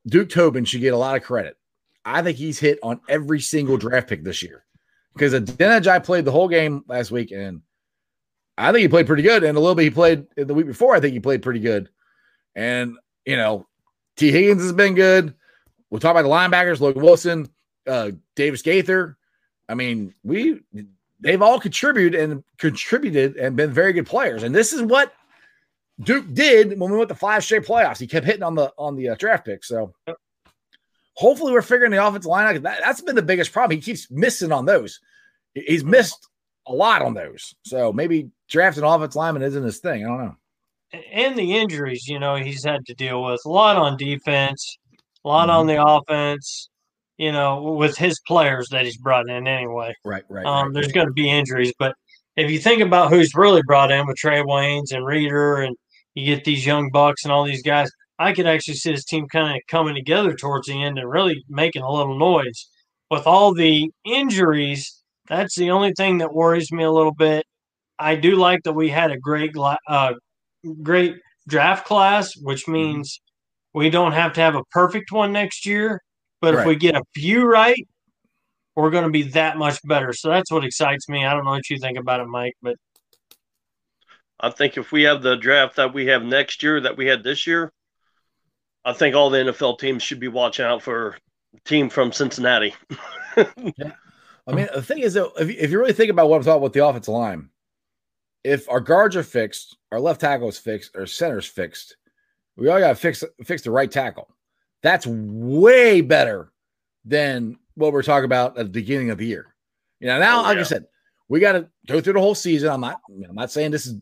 Duke Tobin should get a lot of credit. I think he's hit on every single draft pick this year because Adeniji played the whole game last week, and I think he played pretty good. And a little bit he played the week before, I think he played pretty good. And you know, Tee Higgins has been good. We'll talk about the linebackers, Logan Wilson, uh, Davis Gaither. I mean, we they've all contributed and contributed and been very good players. And this is what Duke did when we went to five straight playoffs. He kept hitting on the on the uh, draft pick. So hopefully we're figuring the offensive line out. That, has been the biggest problem. He keeps missing on those. He's missed a lot on those. So maybe drafting offensive lineman isn't his thing. I don't know. And the injuries, you know, he's had to deal with a lot on defense, a lot mm-hmm. on the offense. You know, with his players that he's brought in anyway. Right, right. Um, right. There's going to be injuries, but if you think about who's really brought in with Trae Waynes and Reader, and you get these young bucks and all these guys, I could actually see this team kind of coming together towards the end and really making a little noise. With all the injuries, that's the only thing that worries me a little bit. I do like that we had a great, uh, great draft class, which mm-hmm. means we don't have to have a perfect one next year. But right. if we get a few right, we're going to be that much better. So that's what excites me. I don't know what you think about it, Mike, but I think if we have the draft that we have next year that we had this year, I think all the NFL teams should be watching out for a team from Cincinnati. [LAUGHS] yeah. I mean, the thing is, though, if, if you really think about what I'm talking about with the offensive line, if our guards are fixed, our left tackle is fixed, our center's fixed, we all got to fix fix the right tackle. That's way better than what we're talking about at the beginning of the year. You know, now, oh, like I said, we got to go through the whole season. I'm not, I'm not saying this is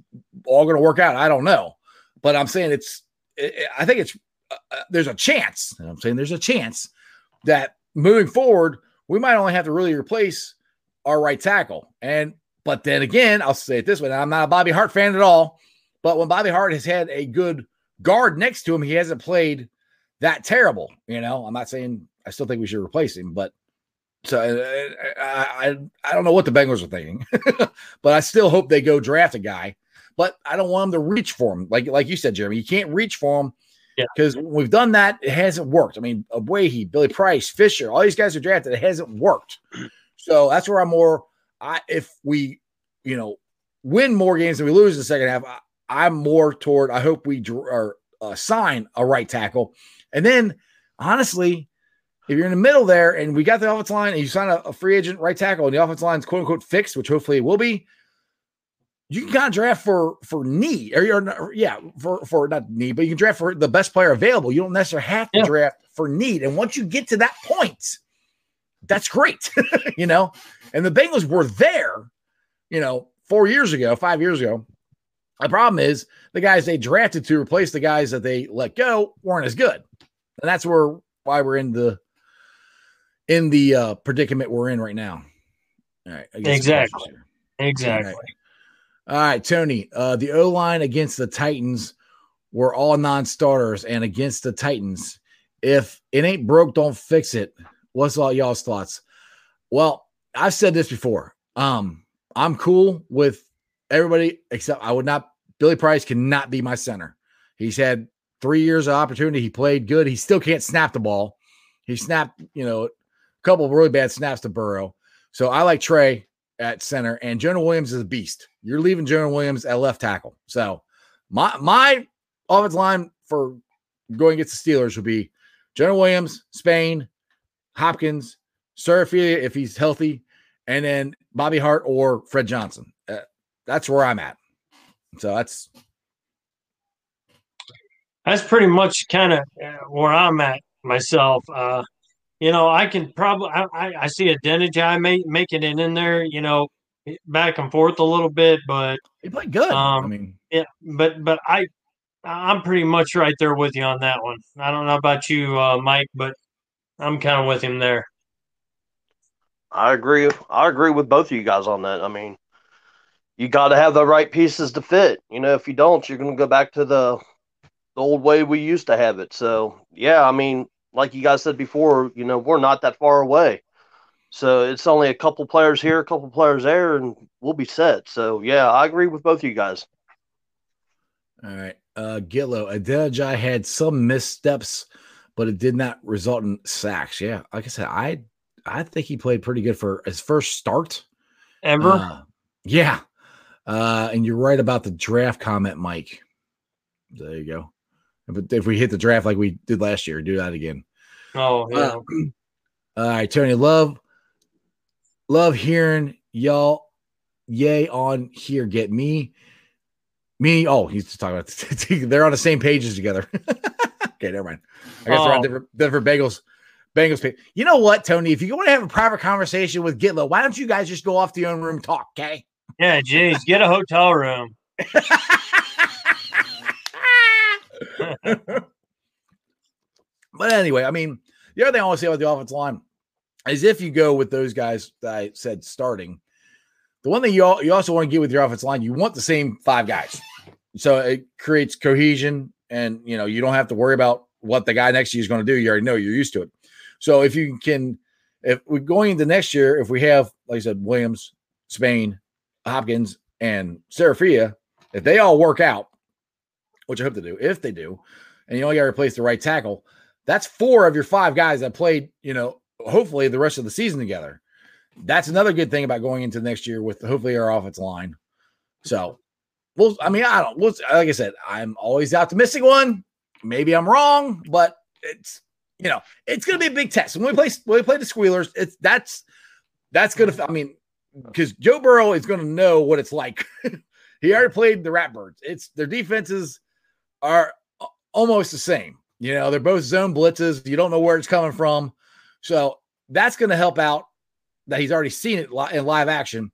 all going to work out. I don't know, but I'm saying it's. It, I think it's uh, uh, there's a chance, and I'm saying there's a chance that moving forward, we might only have to really replace our right tackle. And but then again, I'll say it this way: I'm not a Bobby Hart fan at all, but when Bobby Hart has had a good guard next to him, he hasn't played that terrible. You know, I'm not saying I still think we should replace him, but so uh, I I, I don't know what the Bengals are thinking, [LAUGHS] but I still hope they go draft a guy. But I don't want them to reach for him, like like you said, Jeremy. You can't reach for him yeah. Because we've done that, it hasn't worked. I mean, Ogbuehi, Billy Price, Fisher, all these guys are drafted, it hasn't worked. So that's where I'm more. I if we, you know, win more games than we lose in the second half, I, am more toward. I hope we dr- or uh, sign a right tackle, and then honestly, if you're in the middle there and we got the offensive line and you sign a, a free agent right tackle and the offensive line's quote unquote fixed, which hopefully it will be, you can kind of draft for for need or, yeah for for not need but you can draft for the best player available. You don't necessarily have to yeah. draft for need. And once you get to that point that's great [LAUGHS] you know? And the bengals were there you know four years ago five years ago. The problem is the guys they drafted to replace the guys that they let go weren't as good and that's where why we're in the in the uh predicament we're in right now all right exactly exactly all right, Tony. Uh, the O line against the Titans were all non starters, and against the Titans, if it ain't broke, don't fix it. What's all y'all's thoughts? Well, I've said this before. Um, I'm cool with everybody except I would not. Billy Price cannot be my center. He's had three years of opportunity. He played good. He still can't snap the ball. He snapped, you know, a couple really bad snaps to Burrow. So I like Trey at center, and Jonah Williams is a beast. You're leaving Jonah Williams at left tackle. So my my offensive line for going against the Steelers would be Jonah Williams, Spain, Hopkins, Surafia if he's healthy, and then Bobby Hart or Fred Johnson. Uh, that's where I'm at. So that's that's pretty much kind of uh, where I'm at myself. Uh, you know, I can probably I, I see Adeniji make, making it in there. You know, back and forth a little bit, but he played good. Um, I mean, yeah, but but I I'm pretty much right there with you on that one. I don't know about you, uh, Mike, but I'm kind of with him there. I agree. I agree with both of you guys on that. I mean, you got to have the right pieces to fit. You know, if you don't, you're going to go back to the the old way we used to have it. So, yeah, I mean, like you guys said before, you know, we're not that far away. So it's only a couple players here, a couple players there, and we'll be set. So, yeah, I agree with both of you guys. All right. Uh, Gillo, Adeniji had some missteps, but it did not result in sacks. Yeah. Like I said, I I think he played pretty good for his first start. Ever? Uh, yeah. Uh, and you're right about the draft comment, Mike. There you go. But if we hit the draft like we did last year, do that again. Oh yeah. Uh, [CLEARS THROAT] all right, Tony. Love, love hearing y'all. Yay on here. Get me, me. Oh, he's talking about. [LAUGHS] they're on the same pages together. [LAUGHS] okay, never mind. I guess oh. they're on oh. different different Bengals. Bengals page. You know what, Tony? If you want to have a private conversation with Gitlow, why don't you guys just go off to your own room talk? Okay. Yeah, geez, get a hotel room. [LAUGHS] [LAUGHS] but anyway, I mean, the other thing I want to say about the offensive line is if you go with those guys that I said starting, the one thing you, all, you also want to get with your offensive line, you want the same five guys. So it creates cohesion and you know you don't have to worry about what the guy next to you is going to do. You already know you're used to it. So if you can, if we're going into next year, if we have, like I said, Williams, Spain, Hopkins, and Sarafia, if they all work out, which I hope they do, if they do, and you only got to replace the right tackle, that's four of your five guys that played, you know, hopefully the rest of the season together. That's another good thing about going into next year with hopefully our offense line. So, well, I mean, I don't, we'll, like I said, I'm always the optimistic one. Maybe I'm wrong, but it's, you know, it's going to be a big test. When we play, when we play the Squealers, it's that's, that's going to, I mean, because Joe Burrow is going to know what it's like. [LAUGHS] he already played the Ratbirds. It's their defenses are almost the same. You know, they're both zone blitzes. You don't know where it's coming from. So that's going to help out that he's already seen it in live action.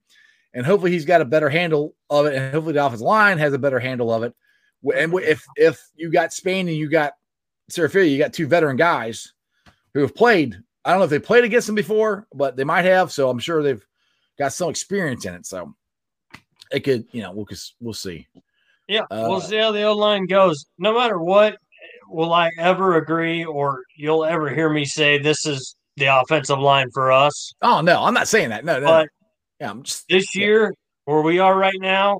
And hopefully he's got a better handle of it. And hopefully the offensive line has a better handle of it. And if if you got Spain and you got Serafia, you got two veteran guys who have played. I don't know if they played against them before, but they might have. So I'm sure they've got some experience in it. So it could, you know, we'll we'll see. Yeah, uh, we'll see how the old line goes. No matter what, will I ever agree or you'll ever hear me say this is the offensive line for us? Oh no, I'm not saying that. No, no. But yeah, I'm just this year where we are right now.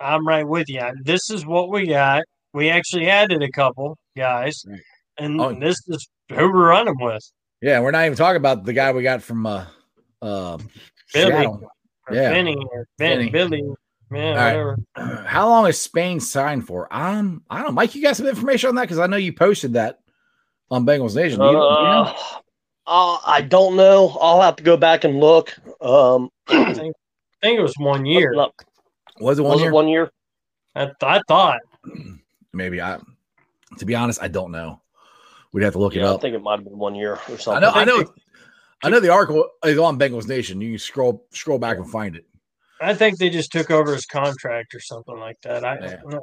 I'm right with you. This is what we got. We actually added a couple guys, right. and oh. this is who we're running with. Yeah, we're not even talking about the guy we got from uh, uh, Billy, Seattle. yeah, Benny, or ben, Billy, yeah, whatever. Right. [CLEARS THROAT] How long is Spain signed for? Um, I don't. Mike, you got some information on that because I know you posted that on Bengals Nation. You, uh, you know? uh, I don't know. I'll have to go back and look. Um, [CLEARS THROAT] I, think, I think it was one year. Was it one was year? It one year. I, I thought. [CLEARS THROAT] Maybe I. To be honest, I don't know. We'd have to look yeah, it up. I think it might have been one year or something. I know. I know. I know the article is on Bengals Nation. You can scroll scroll back and find it. I think they just took over his contract or something like that. I, am not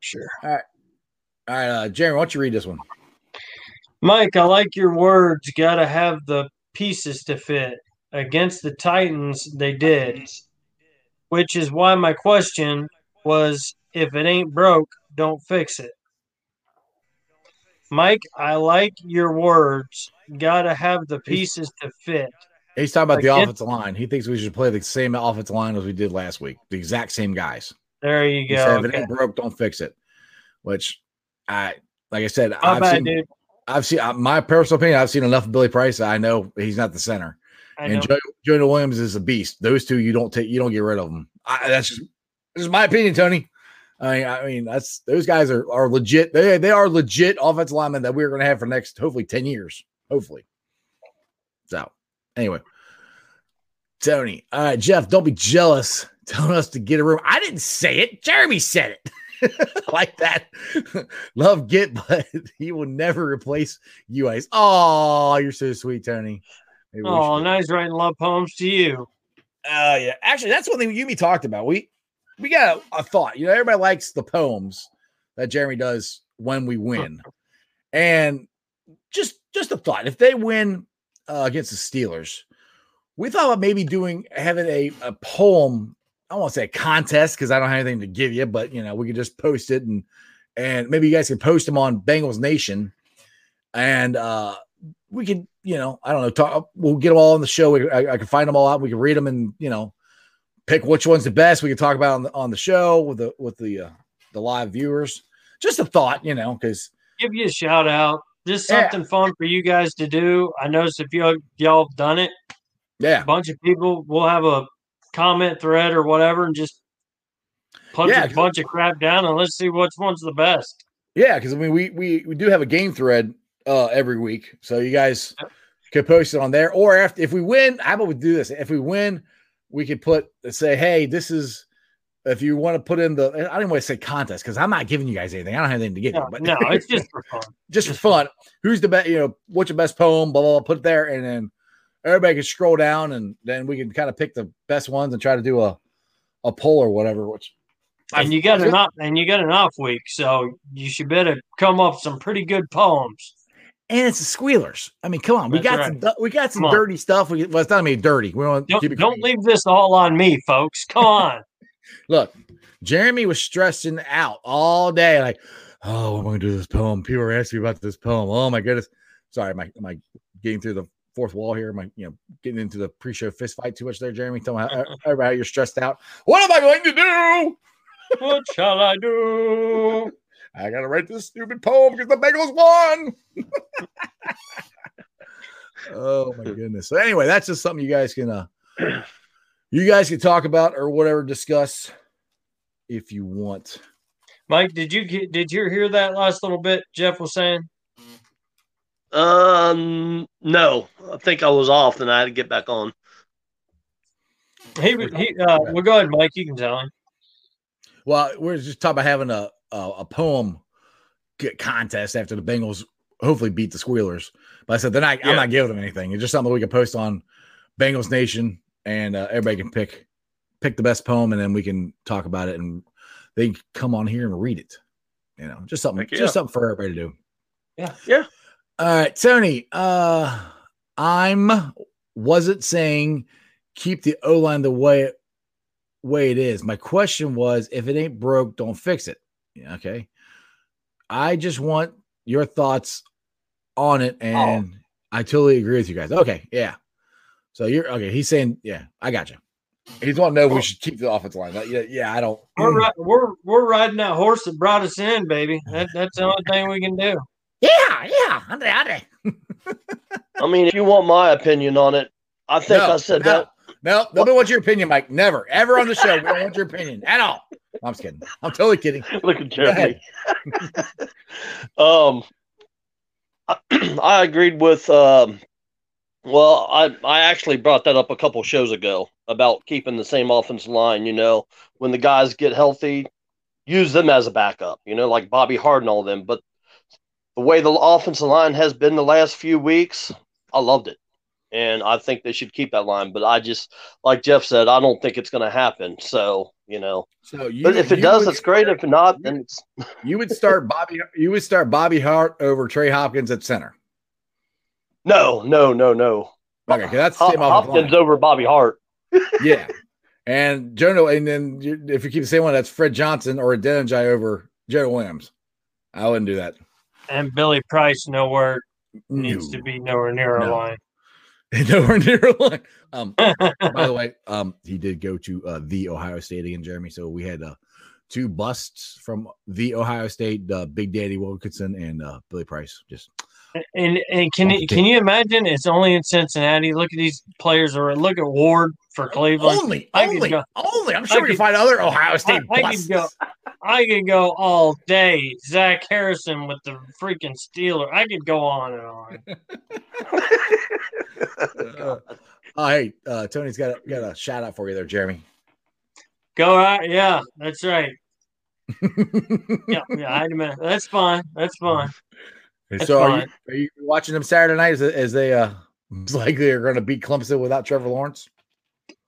sure. All right, all right, uh, Jeremy, why don't you read this one? Mike, I like your words. Got to have the pieces to fit. Against the Titans, they did, which is why my question was: if it ain't broke, don't fix it. Mike, I like your words. Got to have the pieces to fit. He's talking about the offensive line. He thinks we should play the same offensive line as we did last week, the exact same guys. There you go. Said, if it ain't broke, don't fix it. Which I, like I said, How I've seen, dude? I've seen uh, my personal opinion. I've seen enough of Billy Price. I know he's not the center, and Joe, Jonah Williams is a beast. Those two, you don't take, you don't get rid of them. I, that's just, this is my opinion, Tony. I mean, I mean, that's those guys are are legit. They they are legit offensive linemen that we're going to have for next hopefully ten years. Hopefully. So anyway, Tony. All right, Jeff, don't be jealous [LAUGHS] telling us to get a room. I didn't say it. Jeremy said it. [LAUGHS] like that. [LAUGHS] Love Git, but he will never replace you guys. Oh, you're so sweet, Tony. Maybe oh, nice writing love poems to you. Oh, uh, yeah. Actually, that's one thing you me talked about. We we got a, a, thought. You know, everybody likes the poems that Jeremy does when we win. And just just a thought. If they win uh, against the Steelers, we thought about maybe doing having a, a poem. I won't say a contest because I don't have anything to give you, but you know, we could just post it and and maybe you guys can post them on Bengals Nation, and uh we could, you know, I don't know, talk. We'll get them all on the show. We, I, I can find them all out. We can read them and you know, pick which one's the best. We can talk about on the on the show with the with the uh, the live viewers. Just a thought, you know, because give you a shout out. Just something yeah. fun for you guys to do. I noticed if y'all y'all have done it, yeah, a bunch of people will have a comment thread or whatever, and just punch yeah, a bunch of crap down and let's see which one's the best. Yeah, because I mean we we we do have a game thread uh every week, so you guys could post it on there. Or after if we win, how about we do this? If we win, we could put say, hey, this is if you want to put in the I don't want to say contest because I'm not giving you guys anything. I don't have anything to give no, you, but no, it's just for fun. [LAUGHS] just, for fun. Who's the best, you know, what's your best poem, blah, blah, blah, put it there, and then everybody can scroll down and then we can kind of pick the best ones and try to do a a poll or whatever, which and you got an off and you got an off week, so you should better come up with some pretty good poems. And it's the squealers. I mean, come on, we got right. some we got some dirty stuff. We, well, it's not me dirty. We don't don't leave this all on me, folks. Come [LAUGHS] on. Look, Jeremy was stressing out all day, like, oh, I'm gonna do this poem. People are asking me about this poem. Oh my goodness. Sorry, am I am I getting through the fourth wall here? Am I, you know, getting into the pre-show fist fight too much there, Jeremy? Tell me how, how, how you're stressed out. What am I going to do? [LAUGHS] what shall I do? I gotta write this stupid poem because the Bengals won. [LAUGHS] oh my goodness. So anyway, that's just something you guys can uh you guys can talk about or whatever discuss if you want. Mike, did you get, did you hear that last little bit Jeff was saying? Um, no, I think I was off, and I had to get back on. He, he, uh, well, go ahead, Mike. You can tell him. Well, we're just talking about having a a, a poem contest after the Bengals hopefully beat the Squealers. But I said they're not. Yeah. I'm not giving them anything. It's just something we can post on Bengals Nation, and uh, everybody can pick pick the best poem, and then we can talk about it, and they can come on here and read it. You know, just something, yeah. just something for everybody to do. Yeah, yeah. All right, Tony. Uh, I'm wasn't saying keep the O line the way way it is. My question was, if it ain't broke, don't fix it. Yeah, okay. I just want your thoughts on it, and oh. I totally agree with you guys. Okay, yeah. So you're okay. He's saying, yeah, I got you. He's want to know if we should keep the offensive line. Yeah, yeah, I don't. We're we're we're riding that horse that brought us in, baby. That, that's the only thing we can do. Yeah, yeah, Andre, Andre. I mean, if you want my opinion on it, I think no, I said no, that. No, nobody wants your opinion, Mike. Never, ever on the show. We don't want your opinion at all. I'm just kidding. I'm totally kidding. [LAUGHS] Look at Jeremy. [LAUGHS] um, I, [CLEARS THROAT] I agreed with um, well, I I actually brought that up a couple shows ago about keeping the same offensive line. You know, when the guys get healthy, use them as a backup. You know, like Bobby Hart and all them. But the way the offensive line has been the last few weeks, I loved it, and I think they should keep that line. But I just, like Jeff said, I don't think it's going to happen. So you know, so you, but if it does, it's great. If not, then it's you would start Bobby. You would start Bobby Hart over Trey Hopkins at center. No, no, no, no. Okay, that's the same Hopkins over Bobby Hart. [LAUGHS] [LAUGHS] yeah, and Jonah, and then you, if you keep the same one, that's Fred Johnson or Adeniji over Joe Williams. I wouldn't do that. And Billy Price nowhere no. needs to be nowhere near no. a line. [LAUGHS] nowhere near a line. Um, by the way, um, he did go to uh, the Ohio State again, Jeremy. So we had uh, two busts from the Ohio State, uh, Big Daddy Wilkinson and uh, Billy Price. Just and and can you, can you imagine? It's only in Cincinnati. Look at these players, or look at Ward for Cleveland. Only, I only, go, only. I'm sure I we could, can find other Ohio State. I, I could go. [LAUGHS] I could go all day. Zach Harrison with the freaking Steeler. I could go on and on. [LAUGHS] uh, oh, hey, uh, Tony's got a, got a shout out for you there, Jeremy. Go right, yeah, that's right. [LAUGHS] yeah, yeah, I mean That's fine. That's fine. So are you, are you, watching them Saturday night as, as they uh likely are going to beat Clemson without Trevor Lawrence?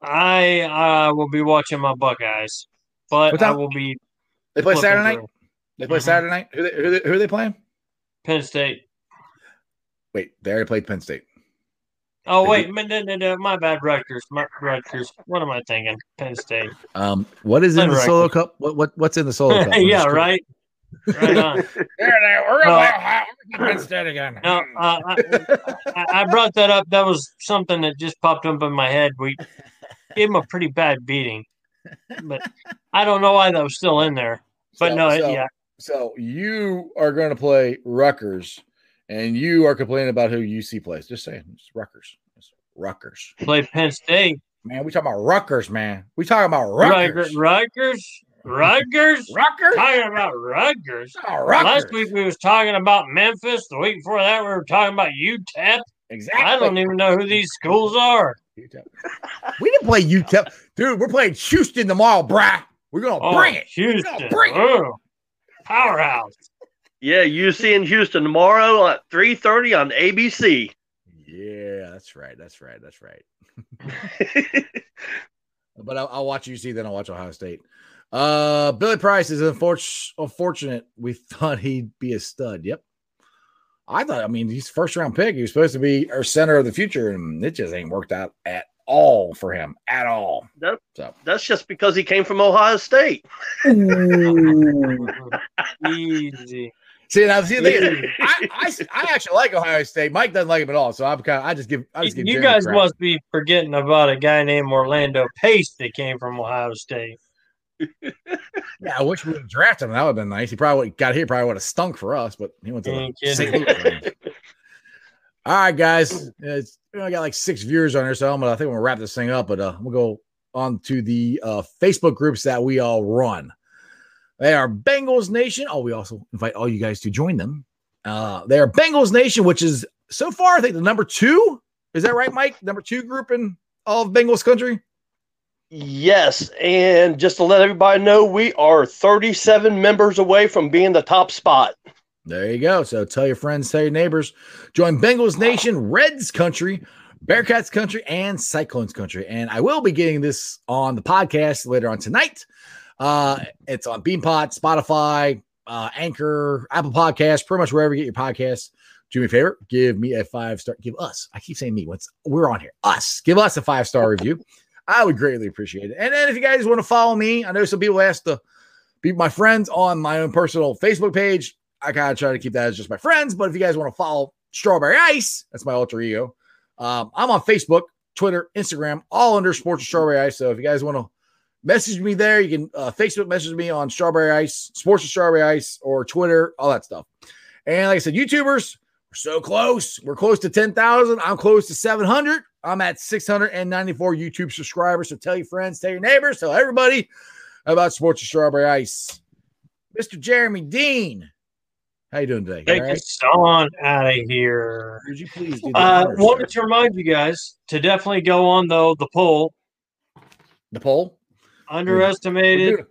I uh, will be watching my Buckeyes, but I will be. They play Saturday night. Through. They play mm-hmm. Saturday night. Who, they, who, they, who are they playing? Penn State. Wait, they already played Penn State. Oh wait, my, my bad, Rutgers. My, Rutgers. What am I thinking? Penn State. Um, what is in the Rutgers. solo cup? What what what's in the solo [LAUGHS] cup? yeah, right. Right on. [LAUGHS] We're uh, Penn again. No, uh, I, I, brought that up. That was something that just popped up in my head. We gave him a pretty bad beating, but I don't know why that was still in there. But so, no, so, yeah. So you are going to play Rutgers and you are complaining about who UC plays. Just saying, it's Rutgers. It's Rutgers. Play Penn State. Man, we talking about Rutgers, man. We talking about Rutgers. Rutgers. Rutgers. Rutgers. Talking about Rutgers. Oh, Rutgers. Last week we was talking about Memphis. The week before that we were talking about UTEP. Exactly. I don't even know who these schools are. UTEP. We didn't play UTEP, dude. We're playing Houston tomorrow, brah. We're gonna oh, bring it. Houston. Bring it. Oh, powerhouse. Yeah, UC in Houston tomorrow at 3:30 on ABC. Yeah, that's right. That's right. That's right. [LAUGHS] but I'll, I'll, watch UC, then I'll watch Ohio State. Uh, Billy Price is unfortunate. We [LAUGHS] thought he'd be a stud. Yep. I thought, I mean, he's first round pick. He was supposed to be our center of the future, and it just ain't worked out at all for him at all. That, so that's just because he came from Ohio State. [LAUGHS] Easy. See now, see, I, I, I actually like Ohio State. Mike doesn't like him at all, so I'm kind of I just give I just give. You guys crap. must be forgetting about a guy named Orlando Pace that came from Ohio State. [LAUGHS] yeah, I wish we would have drafted him. That would have been nice. He probably got here, probably would have stunk for us, but he went to the St. [LAUGHS] All right, guys. It's, we only got like six viewers on here, so I'm gonna, I think we're gonna wrap this thing up. But uh, we'll go on to the uh, Facebook groups that we all run. They are Bengals Nation. Oh, we also invite all you guys to join them. Uh, they are Bengals Nation, which is so far, I think, the number two. Is that right, Mike? Number two group in all of Bengals country? Yes. And just to let everybody know, we are 37 members away from being the top spot. There you go. So tell your friends, tell your neighbors. Join Bengals Nation, Reds Country, Bearcats Country, and Cyclones Country. And I will be getting this on the podcast later on tonight. Uh, it's on Beanpot, Spotify, uh, Anchor, Apple Podcasts, pretty much wherever you get your podcasts. Do me a favor, give me a five star. Give us. I keep saying me. Once we're on here, us. Give us a five star review. I would greatly appreciate it. And then if you guys want to follow me, I know some people ask to be my friends on my own personal Facebook page. I kind of try to keep that as just my friends. But if you guys want to follow Strawberry Ice, that's my alter ego. Um, I'm on Facebook, Twitter, Instagram, all under Sports of Strawberry Ice. So if you guys want to message me there. You can uh, Facebook message me on Strawberry Ice, Sports of Strawberry Ice, or Twitter, all that stuff. And like I said, YouTubers, we're so close. We're close to 10,000. I'm close to 700. I'm at 694 YouTube subscribers. So tell your friends, tell your neighbors, tell everybody about Sports of Strawberry Ice. Mr. Jeremy Dean, how you doing today? Take right? us on out of here. Would you please do uh, wanted to remind you guys to definitely go on though the poll. The poll? Underestimated.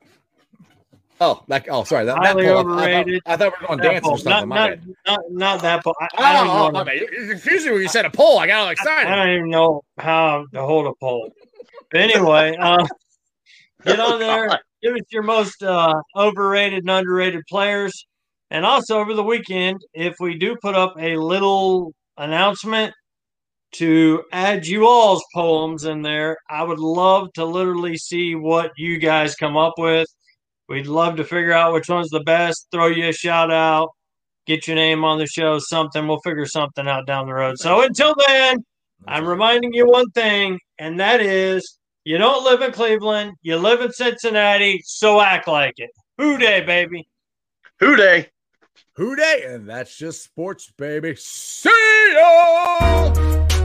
Oh, like oh, sorry. That, highly that overrated. I, thought, I, thought, we were going dance or something. Not, not, not, not, that poll. I, oh, I don't oh, okay. Usually when you said a poll, I got all excited. I, don't even know how to hold a poll. But anyway, [LAUGHS] uh, get on there. Give us your most uh, overrated and underrated players. And also over the weekend, if we do put up a little announcement to add you all's poems in there. I would love to literally see what you guys come up with. We'd love to figure out which one's the best, throw you a shout out, get your name on the show, something. We'll figure something out down the road. So until then, I'm reminding you one thing, and that is you don't live in Cleveland, you live in Cincinnati, so act like it. Who Dey, baby. Who Dey. Who Dey. And that's just sports, baby. See ya!